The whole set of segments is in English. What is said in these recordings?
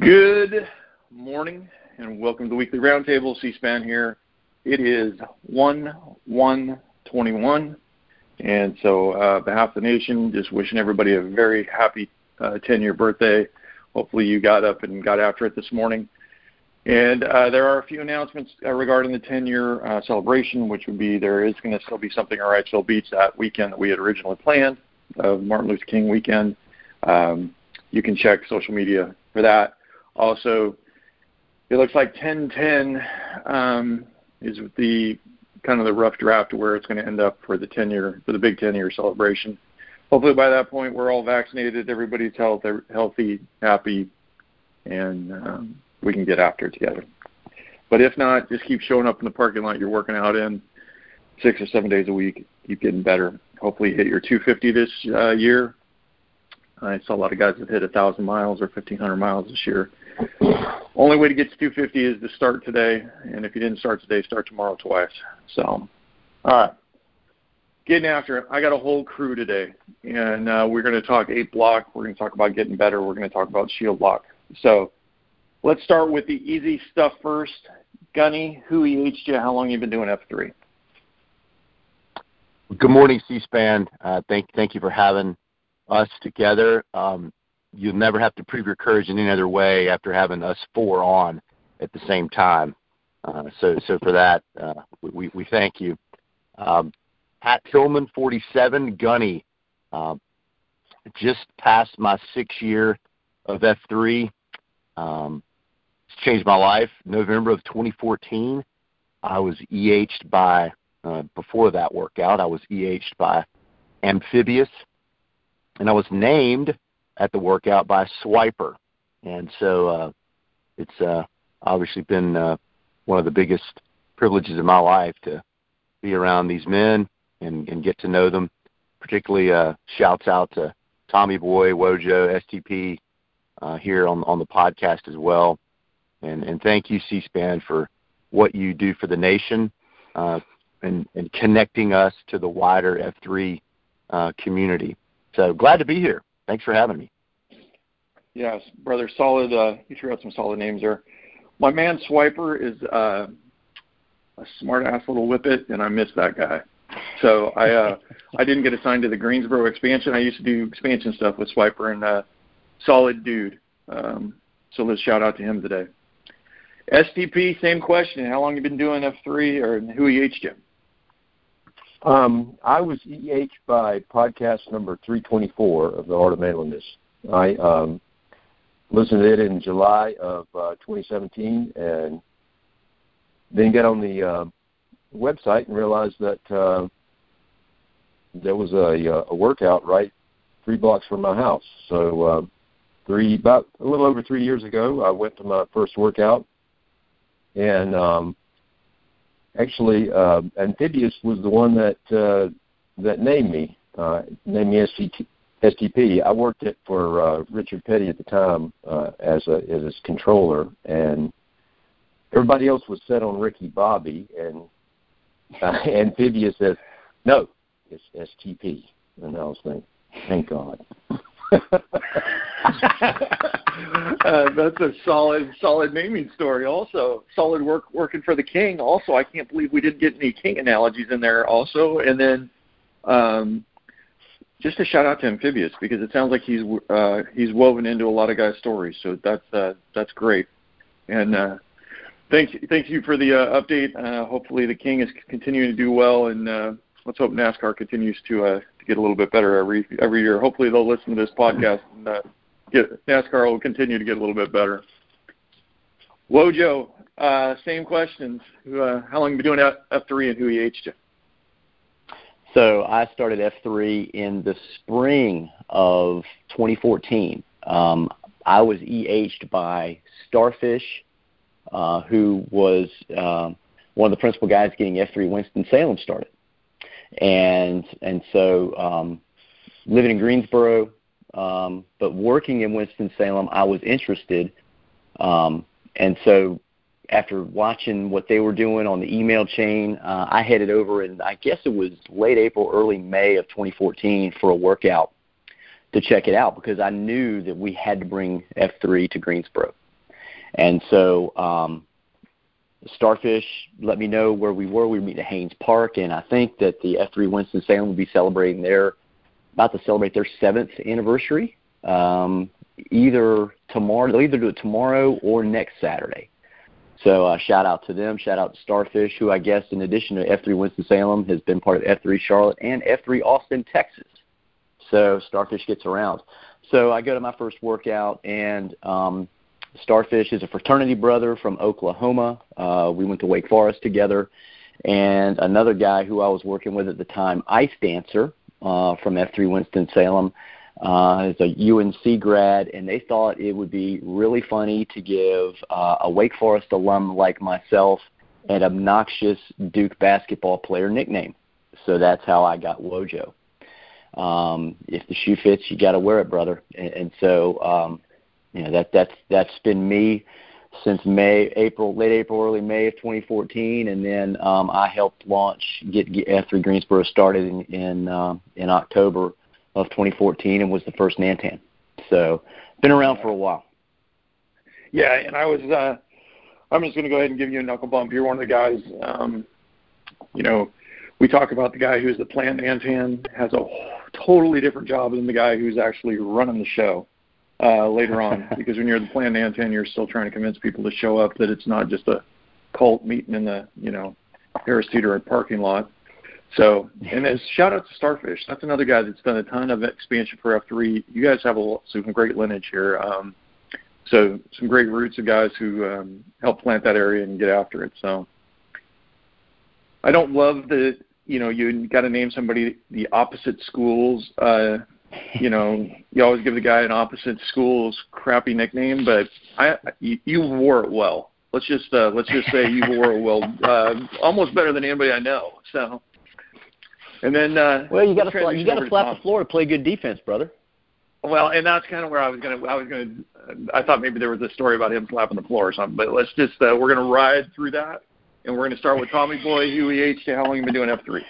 Good morning and welcome to the weekly roundtable. C-SPAN here. It is one one twenty one, and so uh, behalf of the nation, just wishing everybody a very happy uh, 10 year birthday. Hopefully, you got up and got after it this morning. And uh, there are a few announcements uh, regarding the 10 year uh, celebration, which would be there is going to still be something at Wrightsville Beach that weekend that we had originally planned, uh, Martin Luther King weekend. Um, you can check social media for that. Also, it looks like 1010 um, is the kind of the rough draft where it's going to end up for the 10 year for the big 10 year celebration. Hopefully, by that point, we're all vaccinated, everybody's health, healthy, happy, and um, we can get after it together. But if not, just keep showing up in the parking lot you're working out in six or seven days a week. Keep getting better. Hopefully, hit your 250 this uh, year. I saw a lot of guys that hit a 1,000 miles or 1,500 miles this year. Only way to get to 250 is to start today, and if you didn't start today, start tomorrow twice. So, all right, getting after it. I got a whole crew today, and uh, we're going to talk eight block. We're going to talk about getting better. We're going to talk about shield lock. So, Let's start with the easy stuff first. Gunny, who EH'd you? How long you been doing F3? Good morning, C-SPAN. Uh, thank thank you for having us together. Um, you'll never have to prove your courage in any other way after having us four on at the same time. Uh, so so for that, uh, we we thank you. Um, Pat Tillman, 47, Gunny. Uh, just past my six year of F3. Um, it's changed my life. November of 2014, I was EH'd by, uh, before that workout, I was EH'd by Amphibious, and I was named at the workout by Swiper. And so uh, it's uh, obviously been uh, one of the biggest privileges of my life to be around these men and, and get to know them. Particularly, uh, shouts out to Tommy Boy, Wojo, STP uh, here on on the podcast as well. And, and thank you, C-SPAN, for what you do for the nation uh, and, and connecting us to the wider F3 uh, community. So glad to be here. Thanks for having me. Yes, brother, solid. Uh, you threw out some solid names there. My man Swiper is uh, a smart ass little whippet, and I miss that guy. So I uh, I didn't get assigned to the Greensboro expansion. I used to do expansion stuff with Swiper, and uh, solid dude. Um, so let's shout out to him today. STP, same question. How long you been doing F3 or who you? Um, I was EH by podcast number 324 of The Art of Manliness. I um, listened to it in July of uh, 2017 and then got on the uh, website and realized that uh, there was a, uh, a workout right three blocks from my house. So uh, three about a little over three years ago, I went to my first workout and um, actually uh, Amphibious was the one that uh, that named me, uh, named me STP. STP. I worked it for uh, Richard Petty at the time uh, as a as his controller, and everybody else was set on Ricky Bobby, and uh, Amphibious says, "No, it's STP." And I was thinking, "Thank God." uh, that's a solid, solid naming story. Also, solid work working for the king. Also, I can't believe we didn't get any king analogies in there. Also, and then um, just a shout out to Amphibious because it sounds like he's uh, he's woven into a lot of guys' stories. So that's uh, that's great. And uh, thanks thank you for the uh, update. Uh, hopefully, the king is continuing to do well, and uh, let's hope NASCAR continues to uh, to get a little bit better every every year. Hopefully, they'll listen to this podcast and uh, get NASCAR will continue to get a little bit better. Wojo, uh, same questions. Uh, how long have you been doing F3 and who EH'd you? So I started F3 in the spring of 2014. Um, I was EH'd by Starfish, uh, who was um, one of the principal guys getting F3 Winston Salem started and and so um, living in Greensboro, um, but working in Winston Salem, I was interested, um, and so after watching what they were doing on the email chain, uh, I headed over and I guess it was late April, early May of 2014 for a workout to check it out because I knew that we had to bring F3 to Greensboro. And so um, Starfish let me know where we were. We were meeting at Haynes Park, and I think that the F3 Winston Salem will be celebrating their about to celebrate their seventh anniversary. Um, either tomorrow, they'll either do it tomorrow or next Saturday. So uh, shout out to them. Shout out to Starfish, who I guess in addition to F3 Winston Salem has been part of F3 Charlotte and F3 Austin, Texas. So Starfish gets around. So I go to my first workout, and um, Starfish is a fraternity brother from Oklahoma. Uh, we went to Wake Forest together, and another guy who I was working with at the time, Ice Dancer uh, from F3 Winston Salem uh, is a UNC grad, and they thought it would be really funny to give uh, a Wake Forest alum like myself an obnoxious Duke basketball player nickname. So that's how I got Wojo. Um, if the shoe fits, you got to wear it, brother. And, and so, um, you know that that's that's been me since May, April, late April, early May of 2014, and then um, I helped launch get, get F3 Greensboro started in in, uh, in October of 2014 and was the first Nantan. So been around for a while. Yeah, and I was uh I'm just going to go ahead and give you a knuckle bump. You're one of the guys um you know, we talk about the guy who's the plant Nantan has a totally different job than the guy who's actually running the show uh later on because when you're the plant Nantan you're still trying to convince people to show up that it's not just a cult meeting in the, you know, Harris Teeter parking lot. So, and as shout out to Starfish. That's another guy that's done a ton of expansion for F3. You guys have a, some great lineage here. Um, so, some great roots of guys who um, help plant that area and get after it. So, I don't love the, you know, you got to name somebody the opposite schools. Uh, you know, you always give the guy an opposite school's crappy nickname, but I, you, you wore it well. Let's just uh, let's just say you wore it well, uh, almost better than anybody I know. So and then uh, well, you got to you got to slap the floor to play good defense, brother. Well, and that's kind of where I was gonna. I was gonna. I thought maybe there was a story about him slapping the floor or something. But let's just. Uh, we're gonna ride through that, and we're gonna start with Tommy Boy, UEH. How long you been doing F three?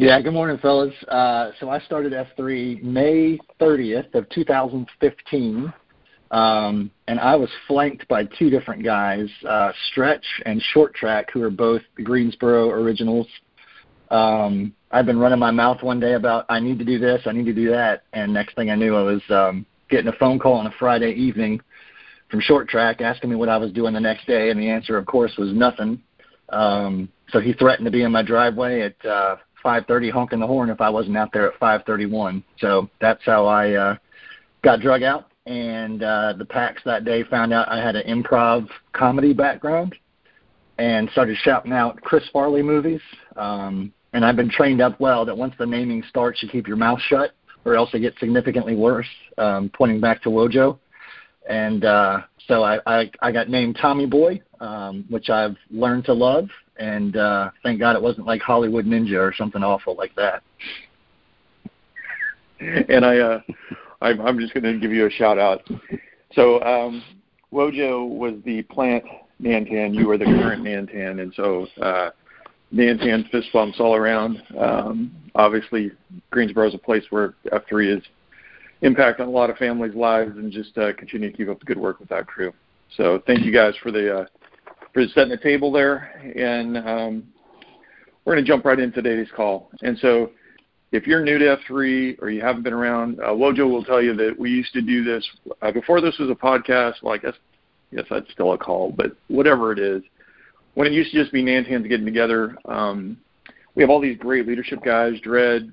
Yeah, good morning, fellas. Uh, so I started F3 May 30th of 2015, um, and I was flanked by two different guys, uh, Stretch and Short Track, who are both Greensboro originals. Um, I've been running my mouth one day about I need to do this, I need to do that, and next thing I knew, I was um, getting a phone call on a Friday evening from Short Track asking me what I was doing the next day, and the answer, of course, was nothing. Um, so he threatened to be in my driveway at uh, 5:30, honking the horn if I wasn't out there at 5:31. So that's how I uh, got drug out. And uh, the PAX that day found out I had an improv comedy background and started shouting out Chris Farley movies. Um, and I've been trained up well that once the naming starts, you keep your mouth shut, or else it gets significantly worse. Um, pointing back to Wojo, and uh, so I, I I got named Tommy Boy, um, which I've learned to love, and uh, thank God it wasn't like Hollywood Ninja or something awful like that. And I, uh, I'm, I'm just going to give you a shout out. So um, Wojo was the plant Nantan. You were the current Nantan, and so uh, Nantan fist bumps all around. Um, obviously, Greensboro is a place where F3 is impact on a lot of families' lives, and just uh, continue to keep up the good work with that crew. So thank you guys for the uh, for setting the table there, and um, we're going to jump right into today's call. And so, if you're new to F3 or you haven't been around, uh, Wojo will tell you that we used to do this uh, before this was a podcast. Well, I guess yes, that's still a call, but whatever it is when it used to just be Nantans getting together, um, we have all these great leadership guys, Dredd.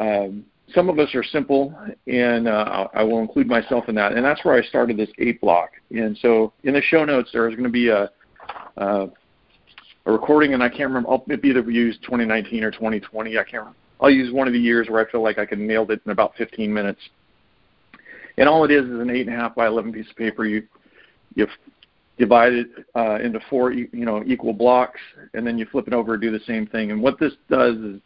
Um, some of us are simple, and uh, I will include myself in that. And that's where I started this eight block. And so in the show notes, there's going to be a, uh, a recording, and I can't remember. I'll maybe either use 2019 or 2020. I can't. Remember. I'll use one of the years where I feel like I can nailed it in about 15 minutes. And all it is is an eight and a half by 11 piece of paper. You you divide it uh, into four you know equal blocks, and then you flip it over and do the same thing. And what this does is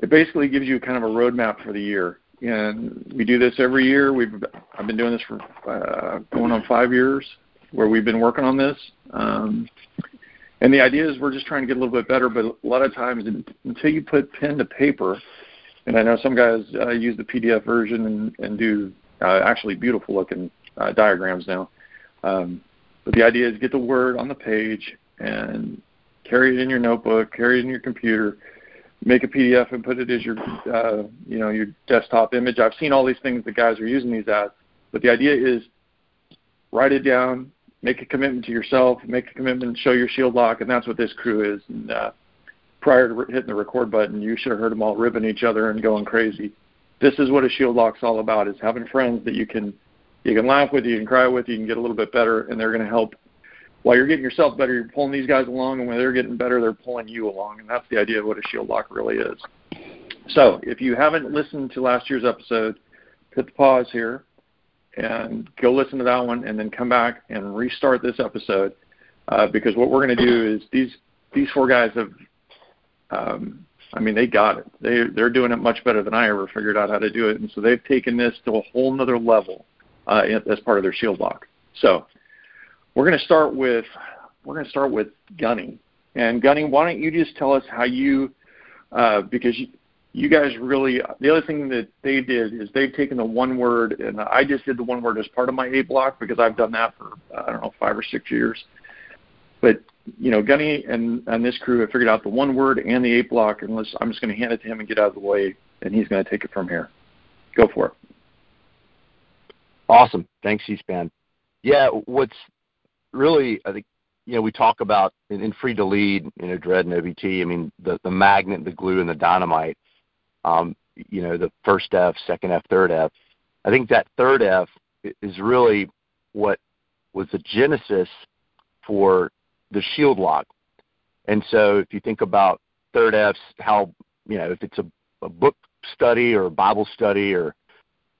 it basically gives you kind of a roadmap for the year. And we do this every year. We've I've been doing this for uh, going on five years, where we've been working on this. Um, and the idea is we're just trying to get a little bit better. But a lot of times, until you put pen to paper, and I know some guys uh, use the PDF version and, and do uh, actually beautiful looking uh, diagrams now. Um, but the idea is get the word on the page and carry it in your notebook, carry it in your computer, make a PDF and put it as your uh, you know your desktop image. I've seen all these things that guys are using these as, but the idea is write it down, make a commitment to yourself, make a commitment, show your shield lock, and that's what this crew is. And uh, prior to hitting the record button, you should have heard them all ribbing each other and going crazy. This is what a shield lock's all about: is having friends that you can you can laugh with, you can cry with, you can get a little bit better, and they're going to help. While you're getting yourself better, you're pulling these guys along, and when they're getting better, they're pulling you along, and that's the idea of what a shield lock really is. So, if you haven't listened to last year's episode, hit the pause here and go listen to that one, and then come back and restart this episode uh, because what we're going to do is these these four guys have um, I mean, they got it. They they're doing it much better than I ever figured out how to do it, and so they've taken this to a whole nother level uh, as part of their shield lock. So we're going to start with we're going to start with Gunny. And Gunny, why don't you just tell us how you uh, because you, you guys really the other thing that they did is they've taken the one word and I just did the one word as part of my eight block because I've done that for I don't know five or six years. But you know, Gunny and, and this crew have figured out the one word and the eight block, and let's, I'm just going to hand it to him and get out of the way, and he's going to take it from here. Go for it. Awesome. Thanks, C-SPAN. Yeah, what's really, I think, you know, we talk about in, in Freed to Lead, you know, Dredd and OBT, I mean, the the magnet, the glue, and the dynamite. Um, you know, the first F, second F, third F. I think that third F is really what was the genesis for the shield lock. And so if you think about third F's, how, you know, if it's a, a book study or a Bible study or,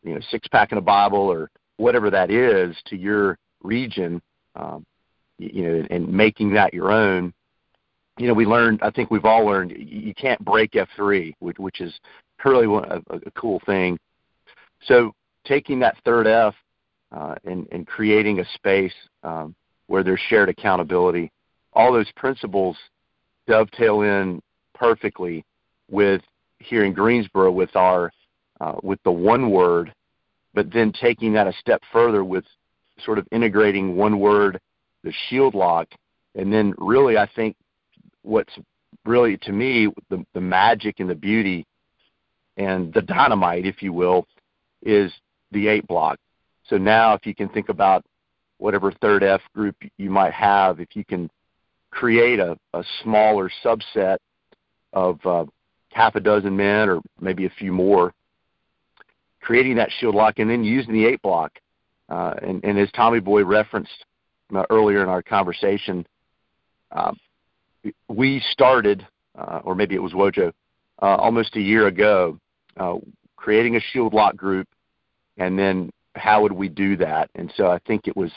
you know, six pack in a Bible or whatever that is to your region, um, you know, and making that your own, you know, we learned, I think we've all learned, you can't break F3, which, which is really a, a cool thing. So taking that third F uh, and, and creating a space um, where there's shared accountability all those principles dovetail in perfectly with here in Greensboro with our uh, with the one word, but then taking that a step further with sort of integrating one word, the shield lock, and then really I think what's really to me the, the magic and the beauty and the dynamite, if you will, is the eight block. So now if you can think about whatever third F group you might have, if you can create a, a smaller subset of uh, half a dozen men or maybe a few more, creating that shield lock and then using the eight block. Uh, and, and, as Tommy Boy referenced uh, earlier in our conversation, uh, we started, uh, or maybe it was Wojo, uh, almost a year ago, creating a shield lock group, and then how would we do that? And so I think it was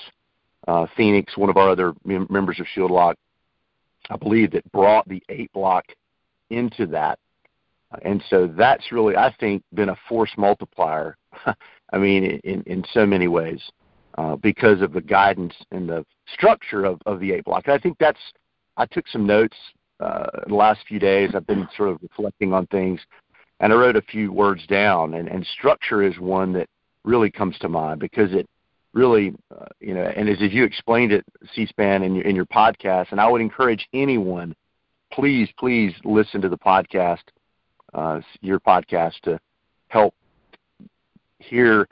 Phoenix, one of our other mem- members of Shield Lock, I believe, that brought the eight block into that. And so that's really, I think, been a force multiplier. I mean, in, in so many ways, uh, because of the guidance and the structure of, of the eight block. And I think that's, I took some notes uh, the last few days. I've been sort of reflecting on things, and I wrote a few words down. And, and structure is one that really comes to mind because it really, uh, you know, and as, as you explained it, C-SPAN in your, in your podcast, and I would encourage anyone, please, please listen to the podcast, uh, your podcast, to help hear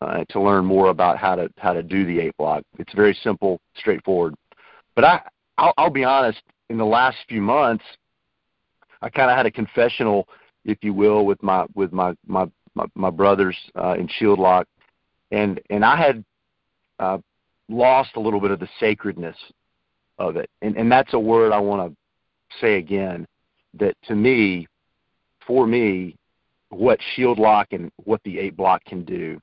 uh, to learn more about how to how to do the eight block. It's very simple, straightforward. But I, I'll, I'll be honest. In the last few months, I kind of had a confessional, if you will, with my with my my my, my brothers uh, in Shield Lock, and and I had uh, lost a little bit of the sacredness of it. And, and that's a word I want to say again that to me, for me, what shield lock and what the eight block can do,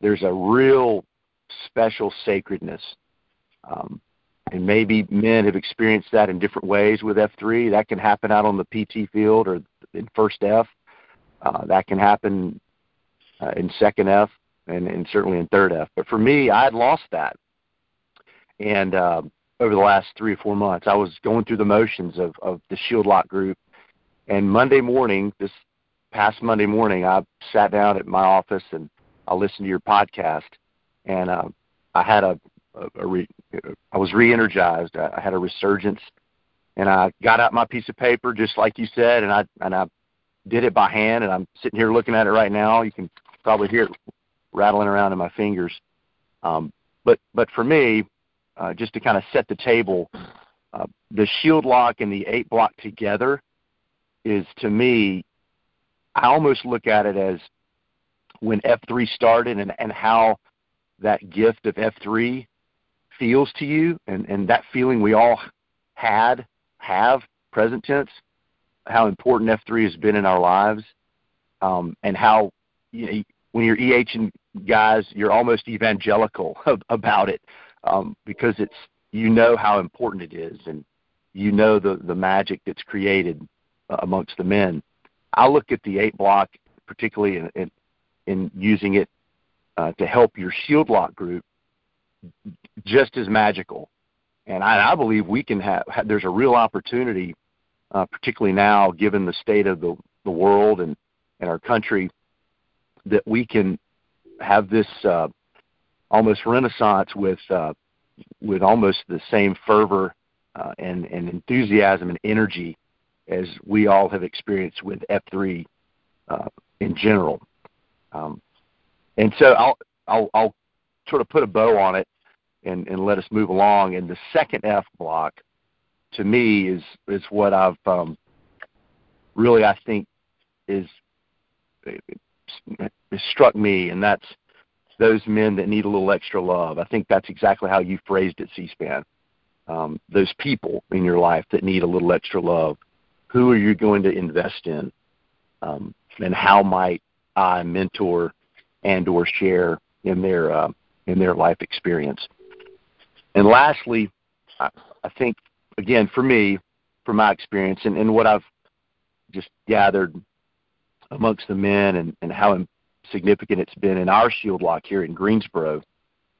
there's a real special sacredness. Um, and maybe men have experienced that in different ways with F3. That can happen out on the PT field or in first F. Uh, that can happen uh, in second F and, and certainly in third F. But for me, I had lost that. And uh, over the last three or four months, I was going through the motions of, of the Shield Lock group. And Monday morning, this past Monday morning, I sat down at my office and I listened to your podcast, and uh, I had a, a, re, I was re-energized. I, I had a resurgence, and I got out my piece of paper just like you said, and I and I did it by hand, and I'm sitting here looking at it right now. You can probably hear it rattling around in my fingers. Um, but but for me, uh, just to kind of set the table, uh, the shield lock and the eight block together is to me, I almost look at it as when F3 started and, and how that gift of F3 feels to you and, and that feeling we all had, have, present tense, how important F3 has been in our lives, um, and how you know, when you're EH and guys, you're almost evangelical about it um, because it's you know how important it is, and you know the the magic that's created uh, amongst the men. I look at the eight block, particularly in, in, in using it uh, to help your shield lock group, just as magical. And I, I believe we can have, there's a real opportunity, uh, particularly now, given the state of the, the world and, and our country, that we can have this uh, almost renaissance with uh, with almost the same fervor uh, and, and enthusiasm and energy as we all have experienced with F3 uh, in general. Um, and so I'll, I'll, I'll sort of put a bow on it and, and let us move along. And the second F block, to me, is is what I've um, really I think is it, struck me, and that's those men that need a little extra love. I think that's exactly how you phrased it, C-SPAN. Um, those people in your life that need a little extra love. Who are you going to invest in, um, and how might I mentor and or share in their uh, in their life experience? And lastly, I, I think again for me, from my experience and, and what I've just gathered amongst the men and, and how significant it's been in our shield lock here in Greensboro.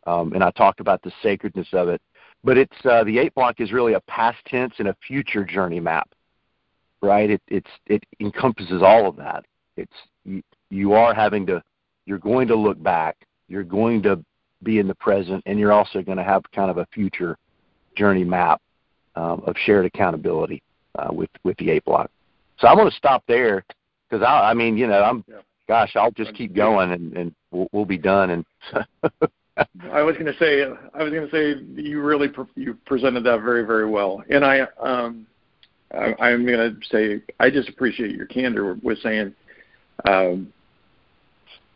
Um, and I talked about the sacredness of it. But it's uh, the eight block is really a past tense and a future journey map, right? It it's it encompasses all of that. It's you, you are having to you're going to look back, you're going to be in the present, and you're also going to have kind of a future journey map um, of shared accountability uh, with with the eight block. So I'm going to stop there because I, I mean, you know, I'm yeah gosh, I'll just keep going and, and we'll, we'll be done. And I was going to say, I was going to say, you really pre- you presented that very, very well. And I, um, I, I'm going to say, I just appreciate your candor with saying, um,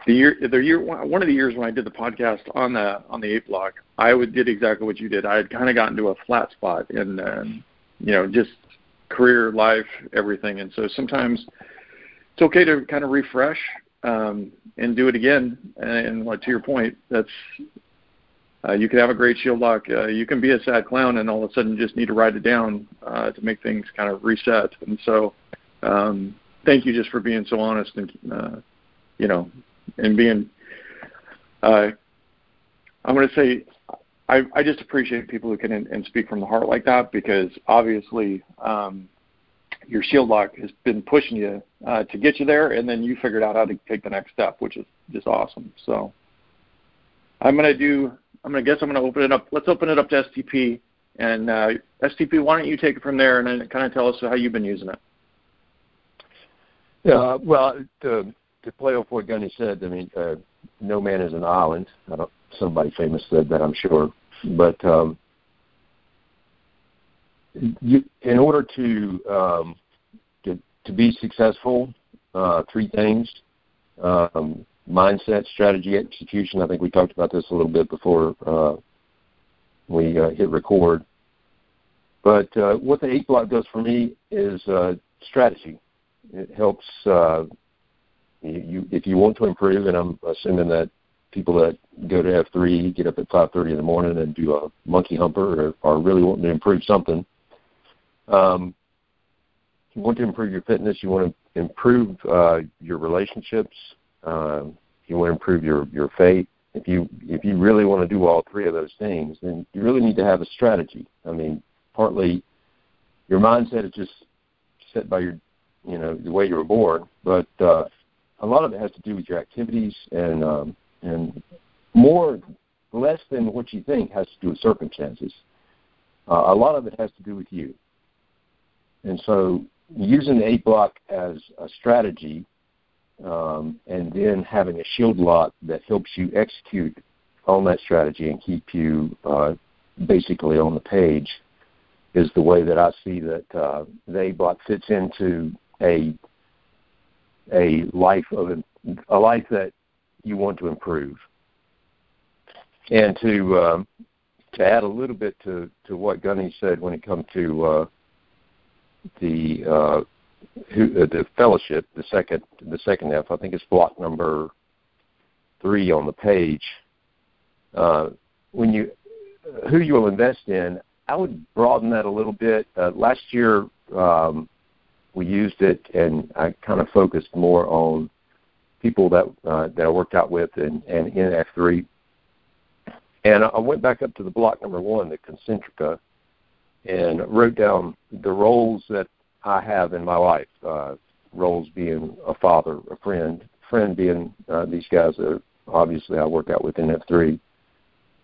the year, the year, one of the years when I did the podcast on the on the eight block, I would, did exactly what you did. I had kind of gotten to a flat spot in, um, you know, just career, life, everything. And so sometimes it's okay to kind of refresh um, and do it again. And, and like to your point, that's uh, you can have a great shield lock. Uh, you can be a sad clown, and all of a sudden just need to write it down uh, to make things kind of reset. And so, um, thank you just for being so honest and uh, you know, and being. Uh, I'm going to say, I, I just appreciate people who can and, speak from the heart like that because obviously um, your shield lock has been pushing you uh, to get you there, and then you figured out how to take the next step, which is just awesome. So I'm gonna do. I'm gonna guess I'm gonna open it up. Let's open it up to STP. And uh, STP, why don't you take it from there and then kind of tell us how you've been using it? Yeah, well, to, to play off what Gunny said, I mean, uh, no man is an island. I don't, somebody famous said that, I'm sure. But um, you, in order to, um, to to be successful, uh, three things: um, mindset, strategy, execution. I think we talked about this a little bit before uh, we uh, hit record. But uh, what the eight block does for me is uh, strategy. It helps uh, you if you want to improve, and I'm assuming that people that go to F3 get up at 5:30 in the morning and do a monkey humper or are really wanting to improve something um, you want to improve your fitness. You want to improve uh, your relationships. Uh, you want to improve your your faith. If you if you really want to do all three of those things, then you really need to have a strategy. I mean, partly your mindset is just set by your you know the way you were born, but uh, a lot of it has to do with your activities and um, and more less than what you think has to do with circumstances. Uh, a lot of it has to do with you. And so using the eight block as a strategy um, and then having a shield lock that helps you execute on that strategy and keep you uh, basically on the page is the way that I see that uh, the eight block fits into a a life of a life that you want to improve. And to um, to add a little bit to, to what Gunny said when it comes to uh, the uh, who, uh, the fellowship, the second the second F, I think it's block number three on the page. Uh, when you who you will invest in, I would broaden that a little bit. Uh, last year um, we used it, and I kind of focused more on people that uh, that I worked out with and, and in F3. And I went back up to the block number one, the concentrica, and wrote down the roles that I have in my life. Uh, roles being a father, a friend, friend being uh, these guys that obviously I work out with in F3.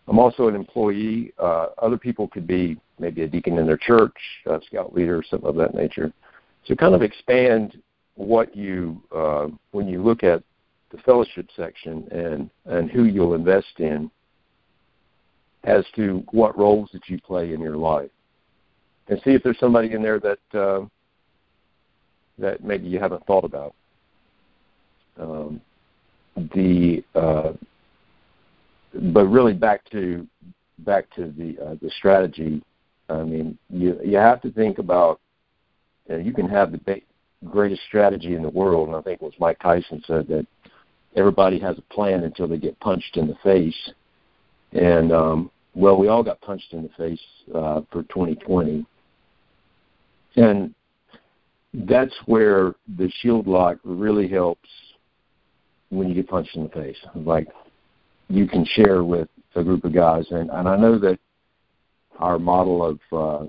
I'm also an employee. Uh, other people could be maybe a deacon in their church, a scout leader, something of that nature. So kind of expand what you uh, when you look at the fellowship section and and who you'll invest in as to what roles that you play in your life, and see if there's somebody in there that uh, that maybe you haven't thought about. Um, the uh, but really back to back to the uh, the strategy. I mean, you you have to think about. You, you can have the ba- greatest strategy in the world, and I think it was Mike Tyson said that everybody has a plan until they get punched in the face. And um, well, we all got punched in the face uh, for 2020, and that's where the shield lock really helps when you get punched in the face. Like you can share with a group of guys, and, and I know that our model of uh,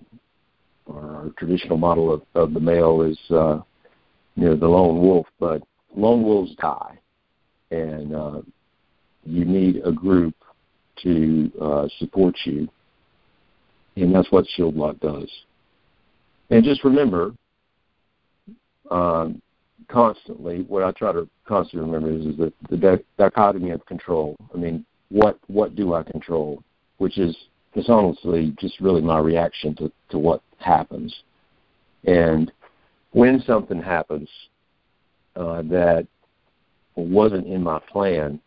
our traditional model of, of the male is uh, you know the lone wolf, but lone wolves die, and uh, you need a group to uh, support you, and that's what Shield Lock does. And just remember, um, constantly, what I try to constantly remember is, is that the dichotomy of control. I mean, what what do I control? Which is it's honestly just really my reaction to, to what happens. And when something happens uh, that wasn't in my plan,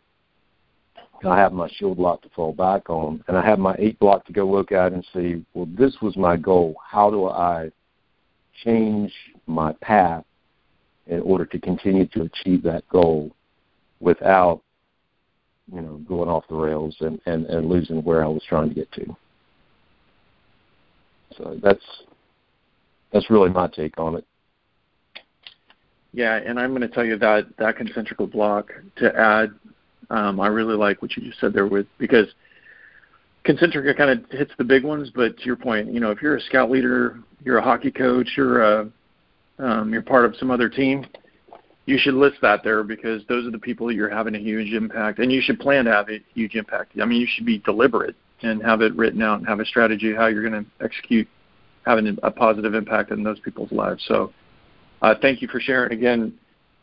I have my shield lock to fall back on, and I have my eight block to go look at and see, well, this was my goal. How do I change my path in order to continue to achieve that goal without, you know, going off the rails and, and, and losing where I was trying to get to. So that's that's really my take on it. Yeah, and I'm going to tell you that that concentrical block to add um, I really like what you just said there with because concentric kind of hits the big ones, but to your point, you know, if you're a scout leader, you're a hockey coach, you're a um, you're part of some other team, you should list that there because those are the people that you're having a huge impact, and you should plan to have a huge impact. I mean, you should be deliberate and have it written out and have a strategy how you're going to execute having a positive impact in those people's lives. So, uh, thank you for sharing again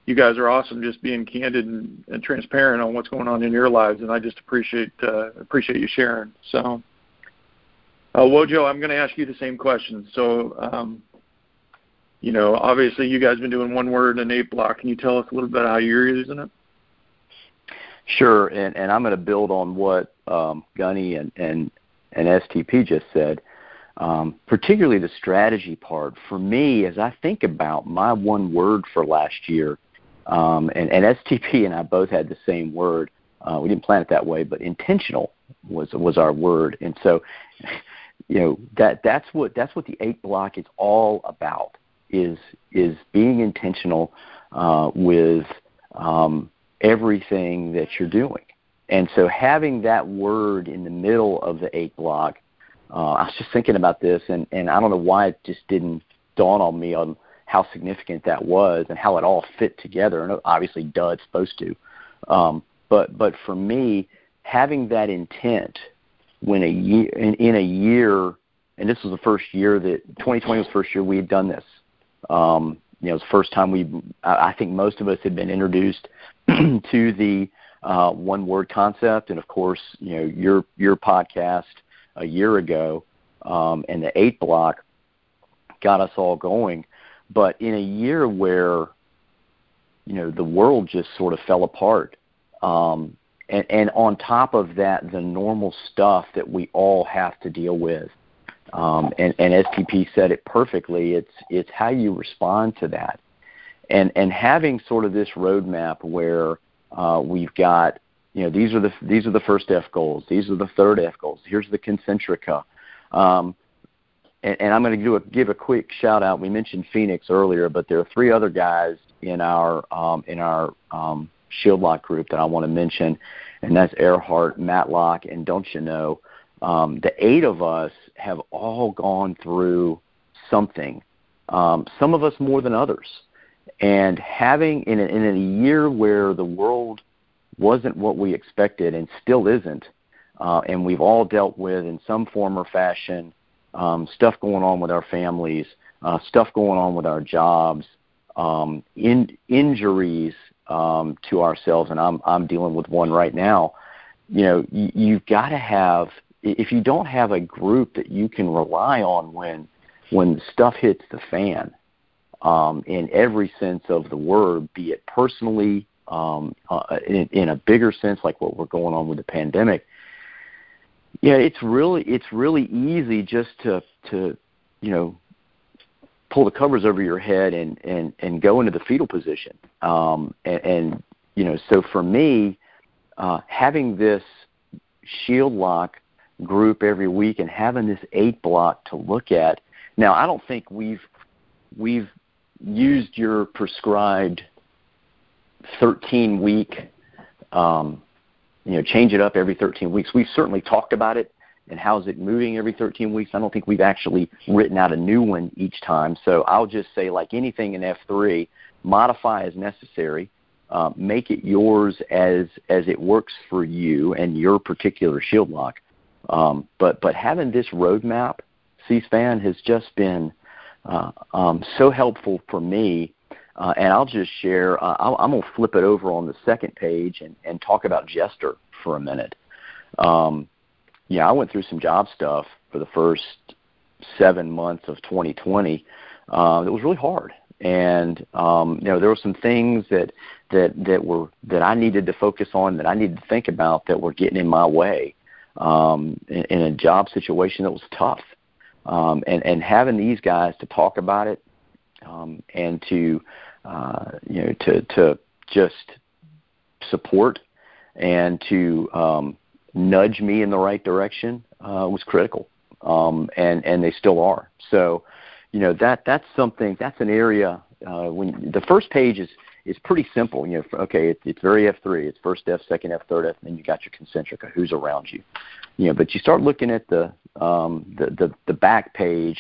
you guys are awesome just being candid and, and transparent on what's going on in your lives and I just appreciate uh, appreciate you sharing. So uh, Wojo, I'm going to ask you the same question. So, um, you know, obviously you guys have been doing one word and eight block. Can you tell us a little bit how you're using it? Sure, and, and I'm going to build on what um, Gunny and, and, and STP just said, um, particularly the strategy part. For me, as I think about my one word for last year, um, and, and STP and I both had the same word. Uh, we didn't plan it that way, but intentional was was our word. And so, you know, that that's what that's what the eight block is all about. Is is being intentional uh, with um, everything that you're doing. And so, having that word in the middle of the eight block, uh, I was just thinking about this, and and I don't know why it just didn't dawn on me on how significant that was and how it all fit together. And obviously, duh, it's supposed to. Um, but but for me, having that intent when a year in, in a year, and this was the first year that 2020 was the first year we had done this. Um, you know, the first time we. I think most of us had been introduced to the uh, one word concept, and of course, you know, your your podcast a year ago um, and the eight block got us all going. But in a year where you know the world just sort of fell apart, um, and, and on top of that, the normal stuff that we all have to deal with. Um, and, and STP said it perfectly. It's it's how you respond to that, and and having sort of this roadmap where uh, we've got you know these are the these are the first F goals, these are the third F goals. Here's the concentrica. Um, and, I'm going to do a, give a quick shout out. We mentioned Phoenix earlier, but there are three other guys in our um, in our um, Shield Lock group that I want to mention, and that's Earhart, Matlock, and don't you know, um, the eight of us have all gone through something. Um, some of us more than others, and having in a, in a year where the world wasn't what we expected and still isn't, uh, and we've all dealt with in some form or fashion um, stuff going on with our families, uh, stuff going on with our jobs, um, in, injuries um, to ourselves, and I'm I'm dealing with one right now. You know, you, you've got to have if you don't have a group that you can rely on when when stuff hits the fan, um, in every sense of the word, be it personally, um, uh, in, in a bigger sense, like what we're going on with the pandemic, yeah, it's really it's really easy just to to you know pull the covers over your head and and and go into the fetal position. Um, and, and you know, so for me, uh, having this shield lock group every week and having this eight block to look at. Now, I don't think we've we've used your prescribed 13 week um, you know, change it up every 13 weeks. We've certainly talked about it and how's it moving every 13 weeks. I don't think we've actually written out a new one each time. So I'll just say, like anything in F3, modify as necessary. Uh, make it yours as as it works for you and your particular shield lock. Um, but but having this roadmap, C-SPAN has just been uh, um, so helpful for me uh, and I'll just share, uh, i am going to flip it over on the second page and, and talk about Jester for a minute. Um, yeah, I went through some job stuff for the first seven months of 2020. Uh, it was really hard, and um, you know there were some things that that that were that I needed to focus on, that I needed to think about, that were getting in my way um, in, in a job situation that was tough. Um, and and having these guys to talk about it um, and to uh, you know, to to just support and to um, nudge me in the right direction uh, was critical, um, and and they still are. So, you know, that that's something that's an area uh, when the first page is is pretty simple. You know, okay, it, it's very F three. It's first F, second F, third F, and then you got your concentric who's around you. You know, but you start looking at the um, the, the the back page,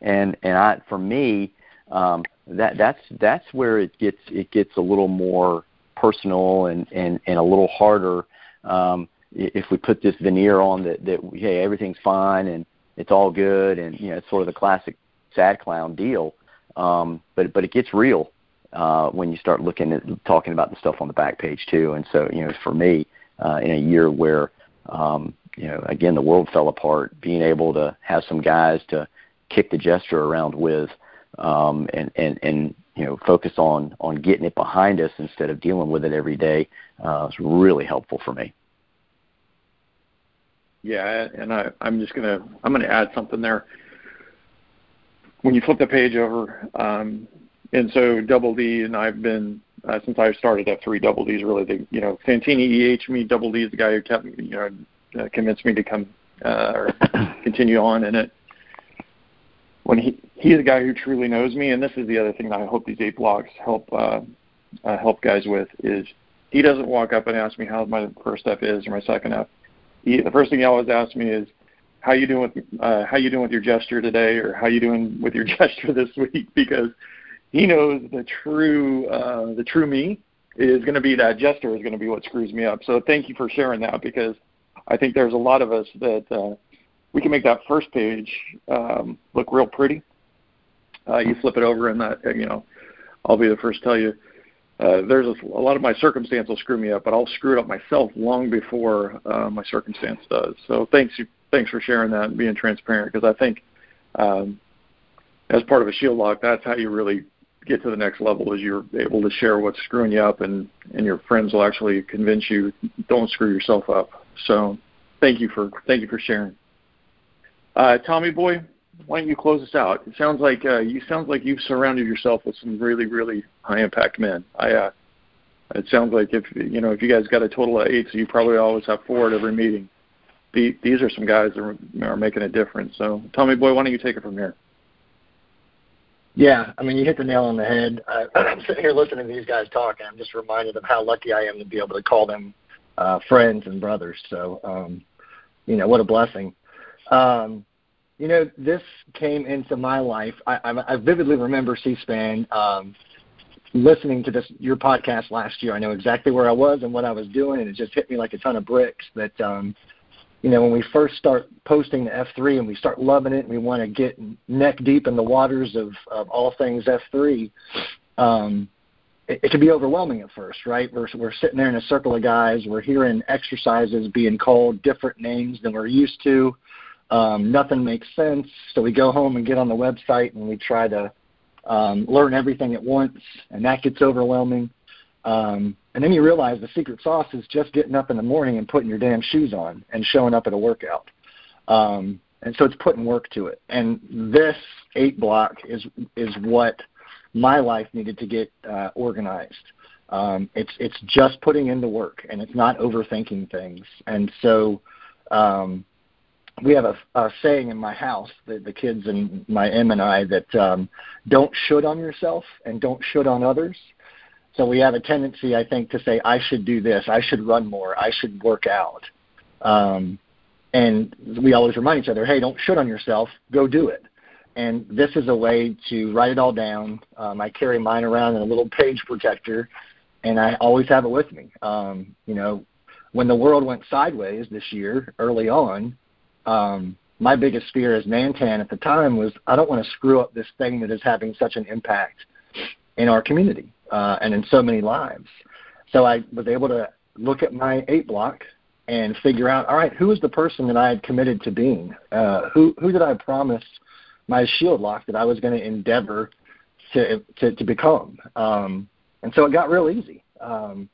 and and I for me, um, that that's that's where it gets it gets a little more personal and and and a little harder um, if we put this veneer on that that hey everything's fine and it's all good and you know it's sort of the classic sad clown deal um, but but it gets real uh, when you start looking at talking about the stuff on the back page too and so you know for me uh, in a year where um, you know again the world fell apart being able to have some guys to kick the jester around with um, and, and, and you know focus on on getting it behind us instead of dealing with it every day uh, is really helpful for me. Yeah, and I, I'm just gonna I'm gonna add something there. When you flip the page over, um, and so Double D and I've been uh, since I started F3 Double D's really the you know Santini EH me Double D is the guy who kept you know uh, convinced me to come uh, or continue on in it when he he's a guy who truly knows me, and this is the other thing that I hope these eight blocks help uh, uh, help guys with is he doesn't walk up and ask me how my first step is or my second step. He, the first thing he always asks me is, how you doing with uh, how you doing with your jester today, or how you doing with your jester this week, because he knows the true uh, the true me is going to be that jester is going to be what screws me up. So thank you for sharing that because I think there's a lot of us that uh, we can make that first page um, look real pretty. Uh, you flip it over and that you know I'll be the first to tell you uh, there's a, a lot of my circumstance will screw me up, but I'll screw it up myself long before uh, my circumstance does. So thanks, thanks for sharing that and being transparent because I think um, as part of a shield lock, that's how you really get to the next level is you're able to share what's screwing you up and, and your friends will actually convince you don't screw yourself up. So thank you for thank you for sharing. Uh, Tommy boy, why don't you close us out? It sounds like uh, you sounds like you've surrounded yourself with some really really high impact men. I uh, it sounds like if you know if you guys got a total of eight, so you probably always have four at every meeting. The, these are some guys that are, are making a difference. So, Tommy boy, why don't you take it from here? Yeah, I mean, you hit the nail on the head. I, I'm sitting here listening to these guys talk, and I'm just reminded of how lucky I am to be able to call them uh, friends and brothers. So, um, you know, what a blessing. Um, you know, this came into my life. I, I, I vividly remember C-SPAN um, listening to this your podcast last year. I know exactly where I was and what I was doing, and it just hit me like a ton of bricks. That um, you know, when we first start posting the F3 and we start loving it, and we want to get neck deep in the waters of, of all things F3. Um, it, it can be overwhelming at first, right? We're, we're sitting there in a circle of guys. We're hearing exercises being called different names than we're used to um, nothing makes sense. So we go home and get on the website and we try to um, learn everything at once, and that gets overwhelming. Um, and then you realize the secret sauce is just getting up in the morning and putting your damn shoes on and showing up at a workout. Um, and so it's putting work to it. And this eight block is is what my life needed to get uh, organized. Um, it's it's just putting in the work, and it's not overthinking things. And so um, we have a, a saying in my house, the, the kids and my M and I, that um, don't should on yourself and don't should on others. So we have a tendency, I think, to say, I should do this, I should run more, I should work out. Um, and we always remind each other, hey, don't should on yourself, go do it. And this is a way to write it all down. Um, I carry mine around in a little page protector, and I always have it with me. Um, you know, when the world went sideways this year, early on, um, my biggest fear as Nantan at the time was I don't want to screw up this thing that is having such an impact in our community uh, and in so many lives. So I was able to look at my eight block and figure out, all right, who is the person that I had committed to being? Uh, who who did I promise my shield lock that I was going to endeavor to to, to become? Um, and so it got real easy. Um,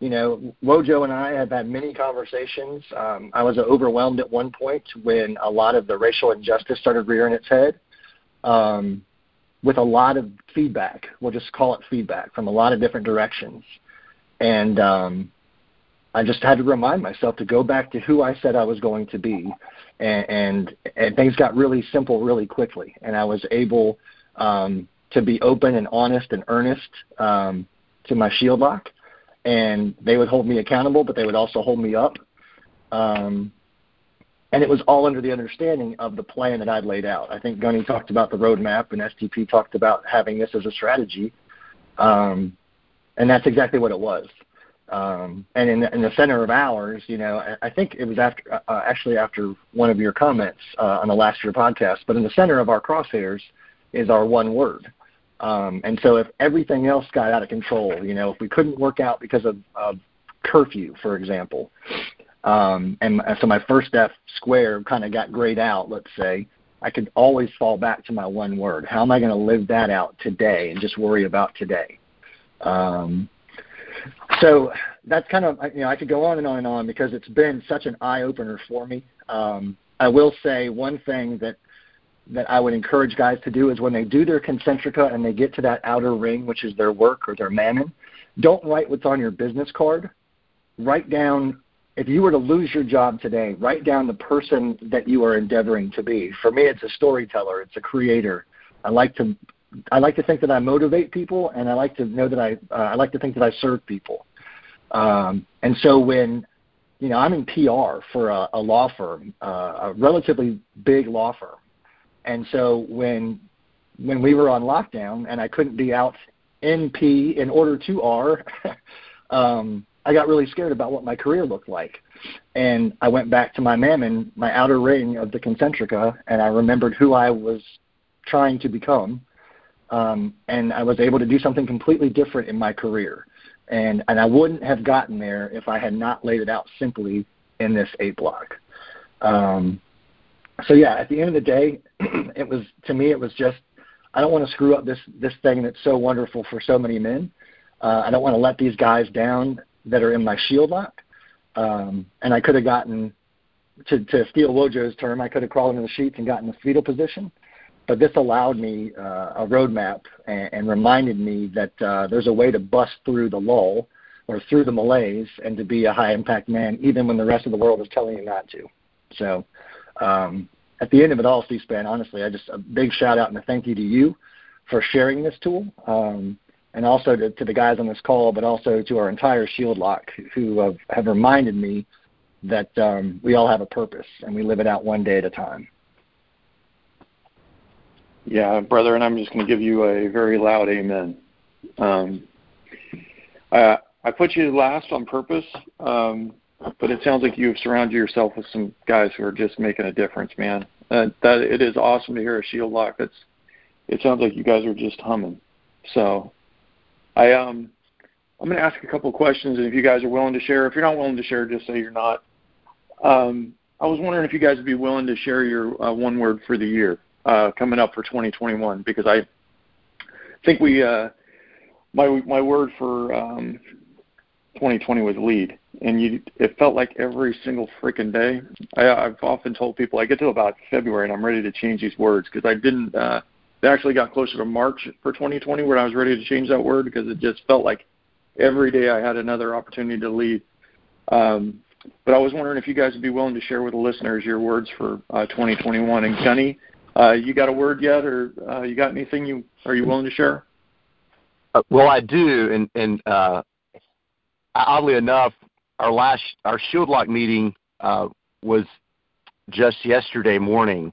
you know, Wojo and I have had many conversations. Um, I was overwhelmed at one point when a lot of the racial injustice started rearing its head, um, with a lot of feedback. We'll just call it feedback from a lot of different directions, and um, I just had to remind myself to go back to who I said I was going to be, and and, and things got really simple really quickly, and I was able um, to be open and honest and earnest um, to my shield lock and they would hold me accountable, but they would also hold me up. Um, and it was all under the understanding of the plan that I'd laid out. I think Gunny talked about the roadmap, and STP talked about having this as a strategy, um, and that's exactly what it was. Um, and in the, in the center of ours, you know, I think it was after uh, uh, actually after one of your comments uh, on the last year podcast, but in the center of our crosshairs is our one word. Um, and so if everything else got out of control, you know, if we couldn't work out because of, of curfew, for example, um, and so my first F square kind of got grayed out, let's say, I could always fall back to my one word. How am I going to live that out today and just worry about today? Um, so that's kind of, you know, I could go on and on and on because it's been such an eye opener for me. Um, I will say one thing that that I would encourage guys to do is when they do their concentrica and they get to that outer ring, which is their work or their mammon, don't write what's on your business card. Write down, if you were to lose your job today, write down the person that you are endeavoring to be. For me, it's a storyteller, it's a creator. I like to, I like to think that I motivate people, and I like to know that I, uh, I like to think that I serve people. Um, and so when you know, I'm in PR for a, a law firm, uh, a relatively big law firm, and so when when we were on lockdown and I couldn't be out in P in order to R, um, I got really scared about what my career looked like. And I went back to my mammon, my outer ring of the concentrica, and I remembered who I was trying to become. Um, and I was able to do something completely different in my career. And, and I wouldn't have gotten there if I had not laid it out simply in this eight block. Um, so yeah, at the end of the day, it was to me it was just I don't want to screw up this this thing that's so wonderful for so many men. Uh, I don't want to let these guys down that are in my shield lock. Um, and I could have gotten to to steal Wojo's term, I could have crawled into the sheets and gotten the fetal position. But this allowed me uh, a roadmap and, and reminded me that uh, there's a way to bust through the lull or through the malaise and to be a high impact man, even when the rest of the world is telling you not to. So um, at the end of it all, C-SPAN, honestly, I just a big shout out and a thank you to you for sharing this tool, um, and also to, to, the guys on this call, but also to our entire Shield Lock who have, have reminded me that um, we all have a purpose and we live it out one day at a time. Yeah, brother, and I'm just going to give you a very loud amen. Um, I, I put you last on purpose. Um, but it sounds like you've surrounded yourself with some guys who are just making a difference, man. Uh, that it is awesome to hear a shield lock. It sounds like you guys are just humming. So, I um, I'm going to ask a couple questions, and if you guys are willing to share, if you're not willing to share, just say you're not. Um, I was wondering if you guys would be willing to share your uh, one word for the year uh, coming up for 2021, because I think we uh, my my word for um, 2020 was lead, and you it felt like every single freaking day. I, I've often told people I get to about February and I'm ready to change these words because I didn't. Uh, it actually got closer to March for 2020 where I was ready to change that word because it just felt like every day I had another opportunity to lead. Um, but I was wondering if you guys would be willing to share with the listeners your words for uh, 2021. And Gunny, uh, you got a word yet, or uh, you got anything you are you willing to share? Uh, well, I do, and and uh, oddly enough, our last our Shield Lock meeting uh, was just yesterday morning,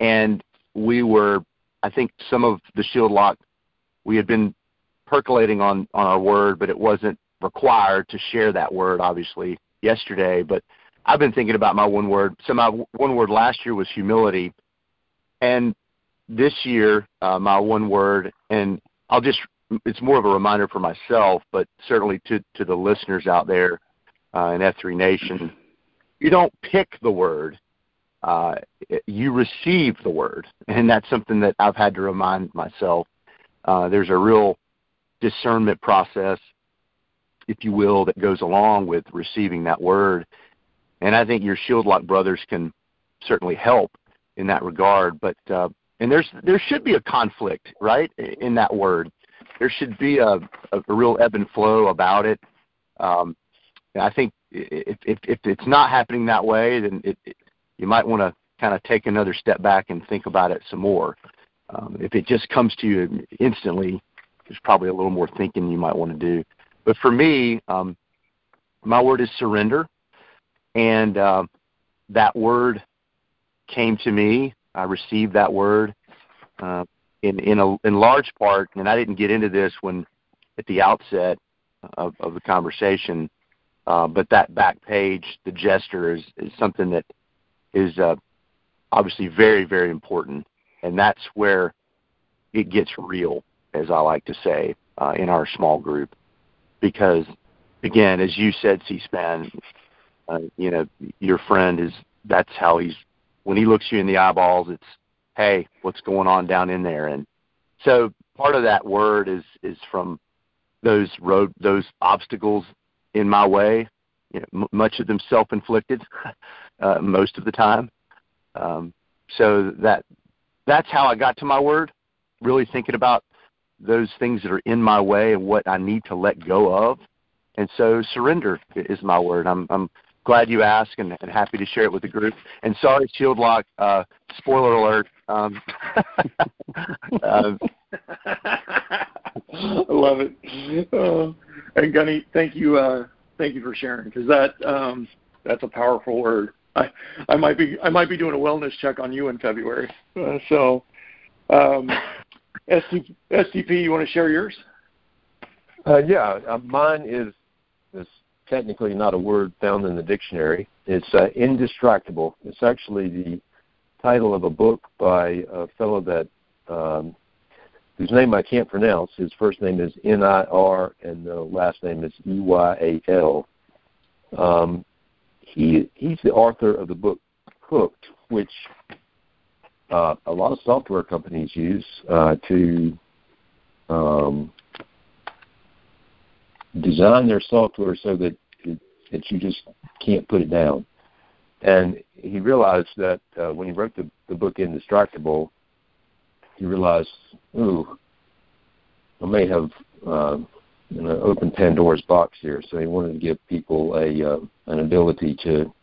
and we were, I think, some of the Shield Lock we had been percolating on on our word, but it wasn't required to share that word, obviously, yesterday. But I've been thinking about my one word. So my one word last year was humility, and this year uh, my one word, and I'll just it's more of a reminder for myself, but certainly to to the listeners out there uh, in F3 Nation, you don't pick the word, uh, you receive the word, and that's something that I've had to remind myself. Uh, there's a real discernment process, if you will, that goes along with receiving that word, and I think your Shield Lock brothers can certainly help in that regard. But uh, and there's there should be a conflict, right, in that word there should be a, a, a real ebb and flow about it. Um, I think if, if, if it's not happening that way, then it, it, you might want to kind of take another step back and think about it some more. Um, if it just comes to you instantly, there's probably a little more thinking you might want to do. But for me, um, my word is surrender, and uh, that word came to me. I received that word uh, in in a in large part, and I didn't get into this when at the outset of, of the conversation, uh, but that back page, the jester, is, is something that is uh, obviously very very important, and that's where it gets real, as I like to say, uh, in our small group, because again, as you said, C-SPAN, uh, you know, your friend is that's how he's when he looks you in the eyeballs, it's hey, what's going on down in there? And so part of that word is is from those road those obstacles in my way. You know, m- much of them self-inflicted, uh, most of the time. Um, so that that's how I got to my word. Really thinking about those things that are in my way and what I need to let go of. And so surrender is my word. I'm, I'm glad you asked and, and, happy to share it with the group. And sorry, Shield Lock, uh, spoiler alert. Um, uh, I love it. Uh, and Gunny, thank you, uh, thank you for sharing because that um, that's a powerful word. I I might be I might be doing a wellness check on you in February. Uh, so, um, STP, STP, you want to share yours? Uh, yeah, uh, mine is is technically not a word found in the dictionary. It's uh, indistractable. It's actually the title of a book by a fellow that um, whose name I can't pronounce. His first name is N I R and the last name is E Y A L. Um, he he's the author of the book Hooked, which uh, a lot of software companies use uh, to um, design their software so that it, that you just can't put it down. And he realized that uh, when he wrote the, the book Indistractable, he realized, ooh, I may have uh, you know, opened Pandora's box here. So he wanted to give people a uh, an ability to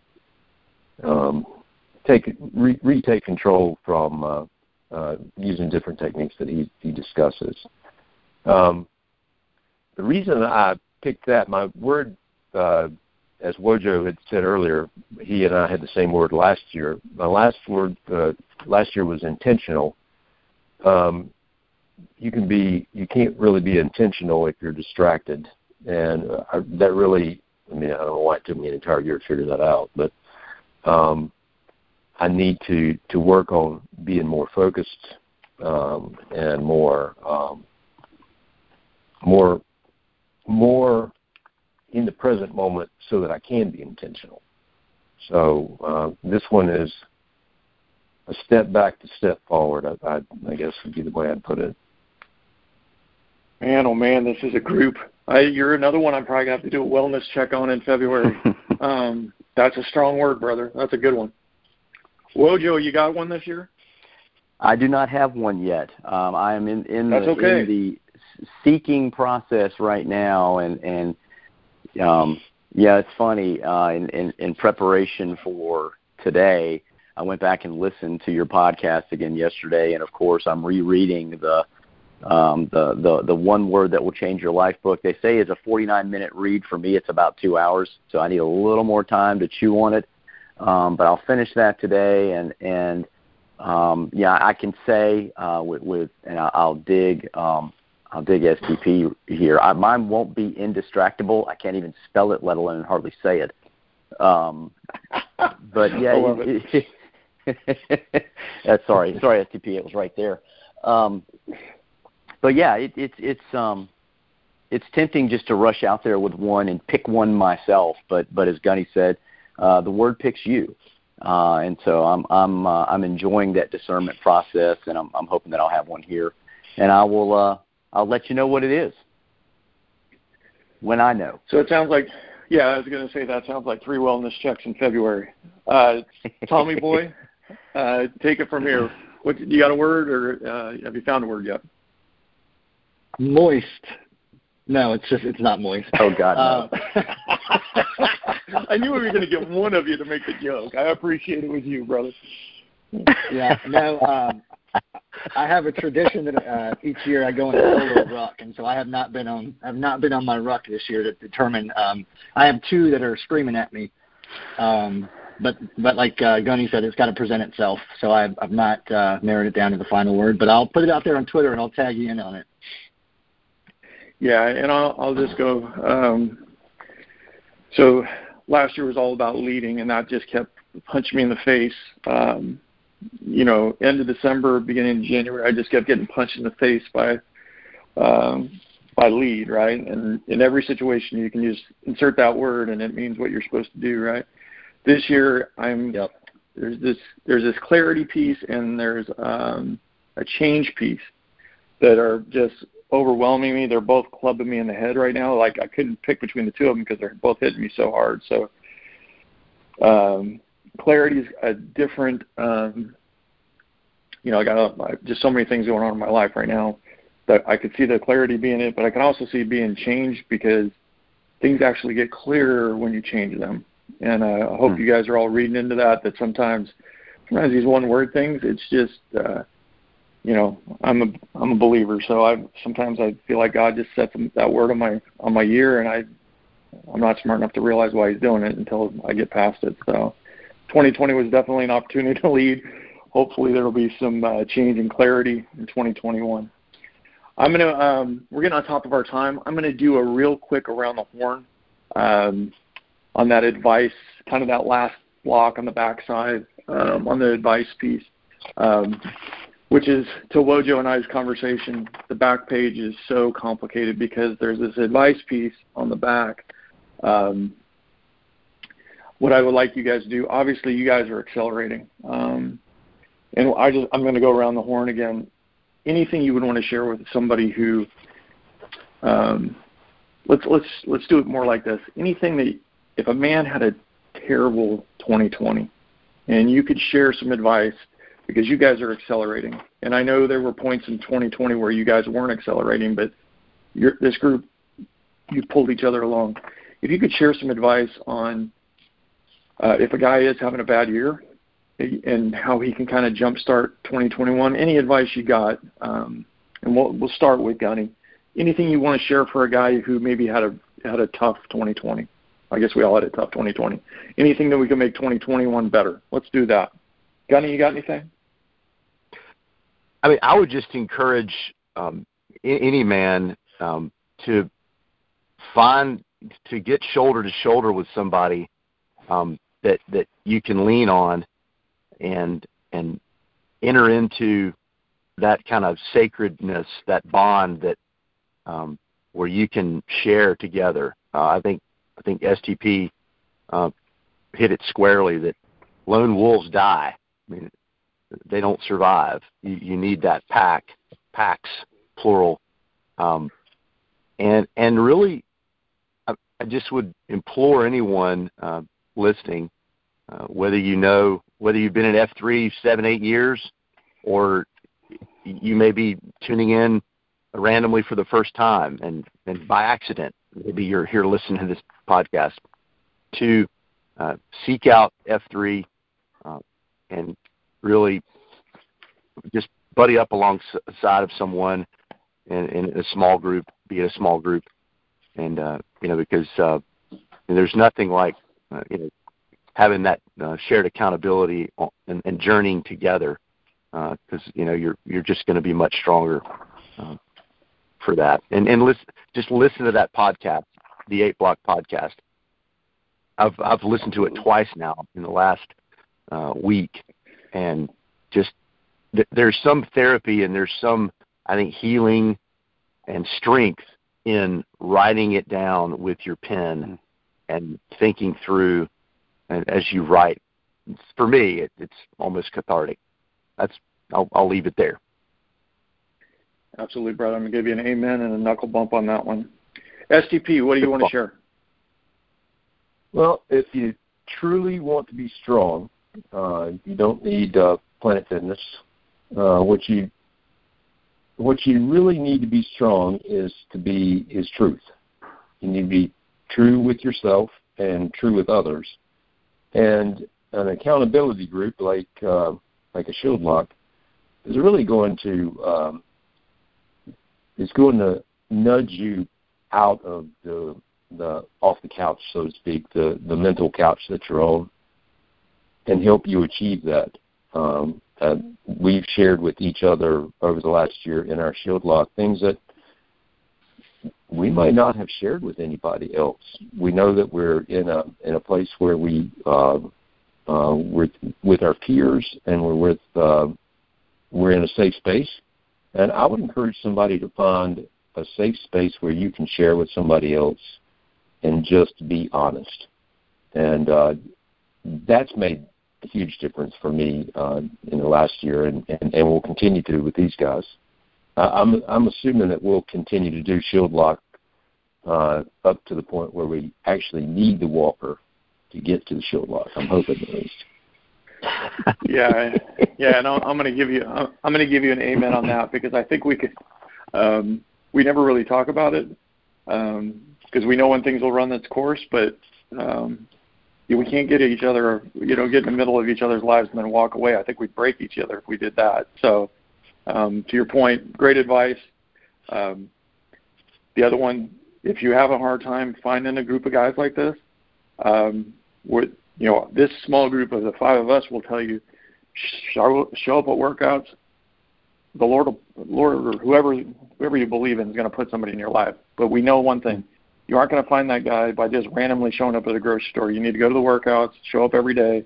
um, take re- retake control from uh, uh, using different techniques that he, he discusses. Um, the reason I picked that, my word, uh, as Wojo had said earlier, he and I had the same word last year. My last word uh, last year was intentional. Um, you can be, you can't really be intentional if you're distracted, and uh, that really, I mean, I don't know why it took me an entire year to figure that out, but um, I need to to work on being more focused um, and more um, more more in the present moment so that I can be intentional. So uh, this one is a step back to step forward. I, I, I guess would be the way I'd put it. Man, oh man, this is a group. I, you're another one I'm probably gonna have to do a wellness check on in February. um, that's a strong word, brother. That's a good one. Wojo, you got one this year? I do not have one yet. Um, I am in in That's the, okay. in the seeking process right now, and and um, yeah, it's funny. Uh, in, in in preparation for today, I went back and listened to your podcast again yesterday, and of course, I'm rereading the um, the the the one word that will change your life book. They say is a 49 minute read. For me, it's about two hours, so I need a little more time to chew on it. Um, but I'll finish that today, and and um, yeah, I can say uh, with, with and I'll, I'll dig um, I'll dig STP here. I, mine won't be indistractable. I can't even spell it, let alone hardly say it. Um, but yeah, it, it, that's sorry, sorry STP, it was right there. Um, but yeah, it, it's it's um, it's tempting just to rush out there with one and pick one myself. But but as Gunny said, uh, the word picks you. Uh, and so I'm I'm uh, I'm enjoying that discernment process, and I'm I'm hoping that I'll have one here, and I will uh, I'll let you know what it is when I know. So it sounds like, yeah, I was going to say that sounds like three wellness checks in February. Uh, Tommy boy, uh, take it from here. What you got a word, or uh, have you found a word yet? Moist. No, it's just it's not moist. Oh God, no. I knew we were going to get one of you to make the joke. I appreciate it with you, brother. yeah, no. Um, I have a tradition that uh, each year I go on a solo ruck, and so I have not been on. I've not been on my ruck this year to determine. Um, I have two that are screaming at me, um, but but like uh, Gunny said, it's got to present itself. So I've I've not uh, narrowed it down to the final word, but I'll put it out there on Twitter and I'll tag you in on it. Yeah, and I'll I'll just go. Um, so last year was all about leading, and that just kept punching me in the face. Um, you know, end of December, beginning of January, I just kept getting punched in the face by um, by lead, right? And in every situation, you can just insert that word, and it means what you're supposed to do, right? This year, I'm yep. there's this there's this clarity piece, and there's um, a change piece that are just overwhelming me. They're both clubbing me in the head right now. Like I couldn't pick between the two of them because they're both hitting me so hard. So um, clarity is a different. Um, you know, I got a, just so many things going on in my life right now that I could see the clarity being it, but I can also see it being changed because things actually get clearer when you change them. And uh, I hope Hmm. you guys are all reading into that. That sometimes, sometimes these one word things, it's just. Uh, you know, I'm a I'm a believer, so I sometimes I feel like God just sets that word on my on my year, and I I'm not smart enough to realize why he's doing it until I get past it. So 2020 was definitely an opportunity to lead. Hopefully there will be some uh, change and clarity in 2021. I'm gonna um, we're getting on top of our time. I'm gonna do a real quick around the horn um, on that advice, kind of that last block on the backside um, on the advice piece, um, which is to Wojo and I's conversation. The back page is so complicated because there's this advice piece on the back. Um, what I would like you guys to do, obviously, you guys are accelerating, um, and I just I'm going to go around the horn again anything you would want to share with somebody who um, let's let's let's do it more like this. Anything that if a man had a terrible 2020 and you could share some advice because you guys are accelerating. And I know there were points in 2020 where you guys weren't accelerating, but this group you pulled each other along. If you could share some advice on uh, if a guy is having a bad year and how he can kind of jumpstart 2021. Any advice you got? Um, and we'll we'll start with Gunny. Anything you want to share for a guy who maybe had a had a tough 2020? I guess we all had a tough 2020. Anything that we can make 2021 better? Let's do that. Gunny, you got anything? I mean, I would just encourage um, any man um, to find to get shoulder to shoulder with somebody um, that that you can lean on and and enter into that kind of sacredness, that bond that um, where you can share together. Uh, I think I think STP uh, hit it squarely that lone wolves die. I mean, they don't survive. You, you need that pack, packs plural, um, and and really, I, I just would implore anyone uh, listening, uh, whether you know whether you've been in F3 seven, eight years, or you may be tuning in randomly for the first time and, and by accident. Maybe you're here listening to this podcast. To uh, seek out F3 uh, and really just buddy up alongside of someone in, in a small group, be in a small group, and uh, you know because uh, there's nothing like uh, you know having that uh, shared accountability and, and journeying together because uh, you know you're you're just going to be much stronger uh, for that. And and listen, just listen to that podcast, the Eight Block podcast. I've I've listened to it twice now in the last uh, week, and just th- there's some therapy and there's some I think healing and strength in writing it down with your pen and thinking through and as you write. For me, it, it's almost cathartic. That's I'll, I'll leave it there. Absolutely, brother. I'm gonna give you an amen and a knuckle bump on that one. STP, what do you want to share? Well, if you truly want to be strong, uh, you don't need uh, Planet Fitness. Uh, what you what you really need to be strong is to be is truth. You need to be true with yourself and true with others. And an accountability group like uh, like a Shield Lock is really going to um, is going to nudge you out of the the off the couch, so to speak, the the mental couch that you're on, and help you achieve that. Um, uh, we've shared with each other over the last year in our Shield Lock things that we might not have shared with anybody else. We know that we're in a in a place where we uh, uh, we're with our peers and we're with uh, we're in a safe space. And I would encourage somebody to find a safe space where you can share with somebody else and just be honest. And uh, that's made a huge difference for me uh, in the last year, and, and, and will continue to with these guys. I'm I'm assuming that we'll continue to do shield lock uh, up to the point where we actually need the walker to get to the shield lock. I'm hoping at least. yeah, yeah, and I'm going to give you I'm going to give you an amen on that because I think we could. Um, we never really talk about it because um, we know when things will run its course, but um, we can't get each other, you know, get in the middle of each other's lives and then walk away. I think we'd break each other if we did that. So um, to your point, great advice. Um, the other one, if you have a hard time finding a group of guys like this, um, we're, you know, this small group of the five of us will tell you, show, show up at workouts. The Lord, Lord, or whoever, whoever you believe in, is going to put somebody in your life. But we know one thing: you aren't going to find that guy by just randomly showing up at a grocery store. You need to go to the workouts, show up every day,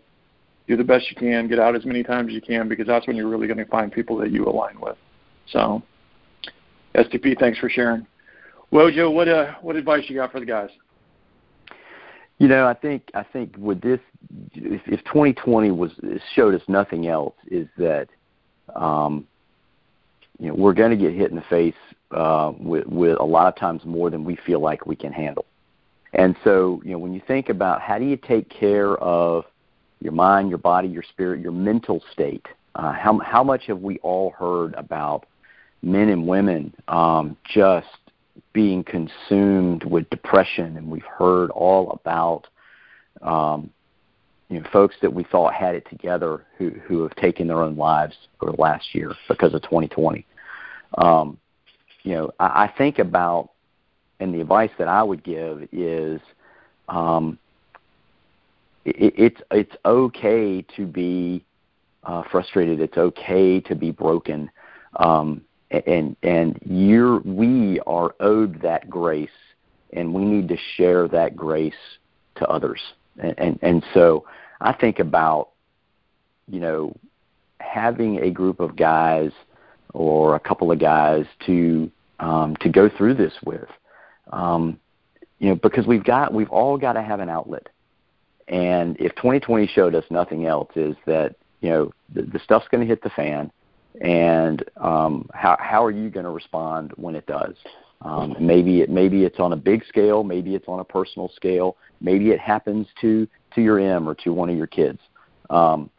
do the best you can, get out as many times as you can, because that's when you're really going to find people that you align with. So, STP, thanks for sharing. Wojo, what uh, what advice you got for the guys? You know, I think I think with this, if, if 2020 was showed us nothing else, is that um, you know we're going to get hit in the face uh, with, with a lot of times more than we feel like we can handle. And so, you know, when you think about how do you take care of your mind, your body, your spirit, your mental state, uh, how how much have we all heard about men and women um, just being consumed with depression, and we've heard all about um, you know folks that we thought had it together who who have taken their own lives over the last year because of 2020. Um, you know, I, I think about and the advice that I would give is um, it, it's it's okay to be uh, frustrated. It's okay to be broken. Um, and and you're we are owed that grace and we need to share that grace to others. And and, and so i think about you know having a group of guys or a couple of guys to um, to go through this with. Um, you know because we've got we've all got to have an outlet. And if 2020 showed us nothing else is that you know the, the stuff's going to hit the fan and um, how how are you going to respond when it does? Um, maybe it maybe it's on a big scale, maybe it's on a personal scale, maybe it happens to to your M or to one of your kids. Um,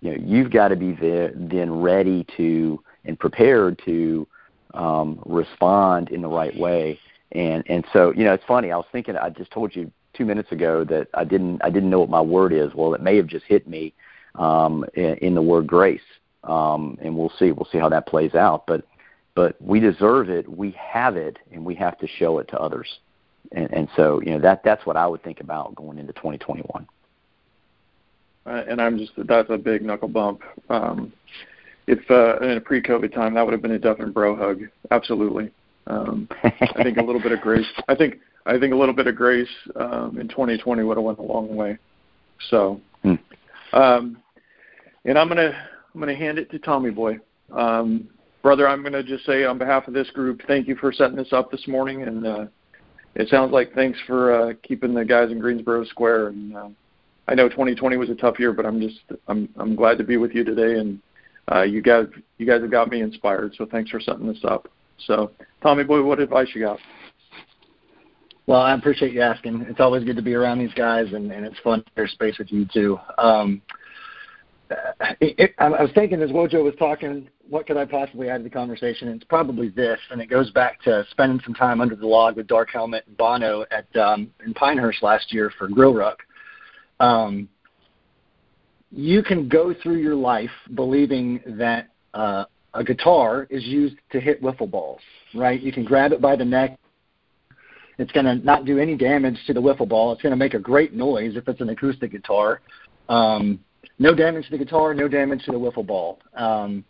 you know, you've got to be there, then ready to and prepared to um, respond in the right way. And and so you know, it's funny. I was thinking. I just told you two minutes ago that I didn't I didn't know what my word is. Well, it may have just hit me um, in, in the word grace um, and we'll see. We'll see how that plays out. But but we deserve it. We have it, and we have to show it to others. And, and so you know that that's what I would think about going into 2021. Uh, and I'm just that's a big knuckle bump. Um, if uh, in a pre-COVID time, that would have been a definite bro hug. Absolutely. Um, I think a little bit of grace. I think I think a little bit of grace um, in 2020 would have went a long way. So, hmm. um, and I'm gonna I'm going to hand it to Tommy Boy. Um, brother, I'm going to just say on behalf of this group, thank you for setting this up this morning. And uh, it sounds like thanks for uh, keeping the guys in Greensboro square. And uh, I know 2020 was a tough year, but I'm just I'm I'm glad to be with you today. And uh, you guys you guys have got me inspired. So thanks for setting this up. So Tommy Boy, what advice you got? Well, I appreciate you asking. It's always good to be around these guys, and, and it's fun to share space with you too. Um, it, it, I was thinking as Wojo was talking, what could I possibly add to the conversation? And it's probably this, and it goes back to spending some time under the log with Dark Helmet and Bono at um, in Pinehurst last year for GrowRuck. Um, you can go through your life believing that uh, a guitar is used to hit wiffle balls, right? You can grab it by the neck. It's going to not do any damage to the wiffle ball. It's going to make a great noise if it's an acoustic guitar. Um, no damage to the guitar, no damage to the wiffle ball. Um,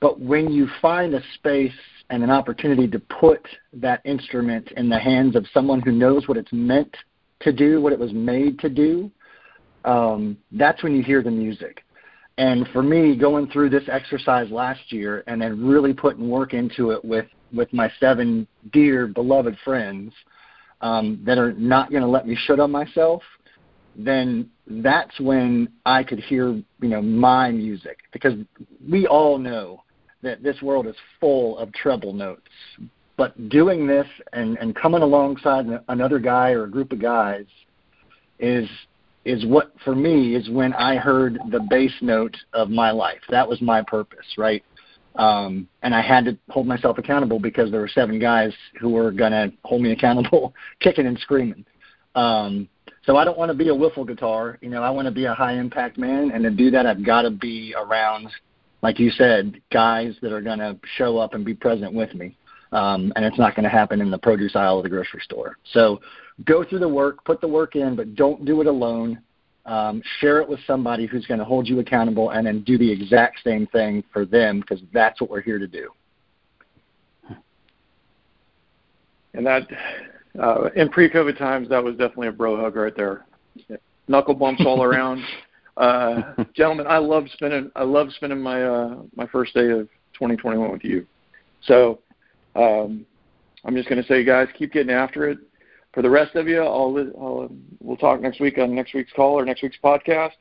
but when you find a space and an opportunity to put that instrument in the hands of someone who knows what it's meant to do, what it was made to do, um, that's when you hear the music. And for me, going through this exercise last year and then really putting work into it with with my seven dear beloved friends um, that are not going to let me shut on myself, then that's when I could hear, you know, my music because we all know that this world is full of treble notes. But doing this and, and coming alongside another guy or a group of guys is is what for me is when I heard the bass note of my life. That was my purpose, right? Um, and I had to hold myself accountable because there were seven guys who were gonna hold me accountable, kicking and screaming. Um, so I don't want to be a wiffle guitar. You know, I want to be a high impact man, and to do that, I've got to be around, like you said, guys that are going to show up and be present with me. um, and it's not going to happen in the produce aisle of the grocery store. So go through the work, put the work in, but don't do it alone. Um, share it with somebody who's going to hold you accountable, and then do the exact same thing for them because that's what we're here to do. And that, uh, in pre-COVID times, that was definitely a bro hug right there. Knuckle bumps all around. Uh, gentlemen, I love spending I love spending my uh, my first day of 2021 with you. So um, I'm just going to say, guys, keep getting after it. For the rest of you, I'll, I'll we'll talk next week on next week's call or next week's podcast.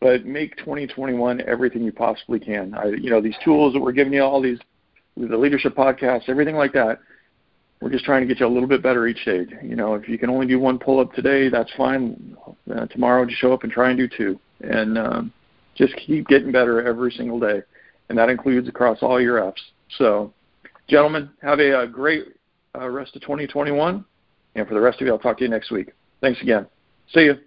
But make 2021 everything you possibly can. I, you know, these tools that we're giving you, all these, the leadership podcasts, everything like that. We're just trying to get you a little bit better each day. You know, if you can only do one pull up today, that's fine. Uh, tomorrow, just show up and try and do two, and um, just keep getting better every single day, and that includes across all your F's. So Gentlemen, have a, a great uh, rest of 2021. And for the rest of you, I'll talk to you next week. Thanks again. See you.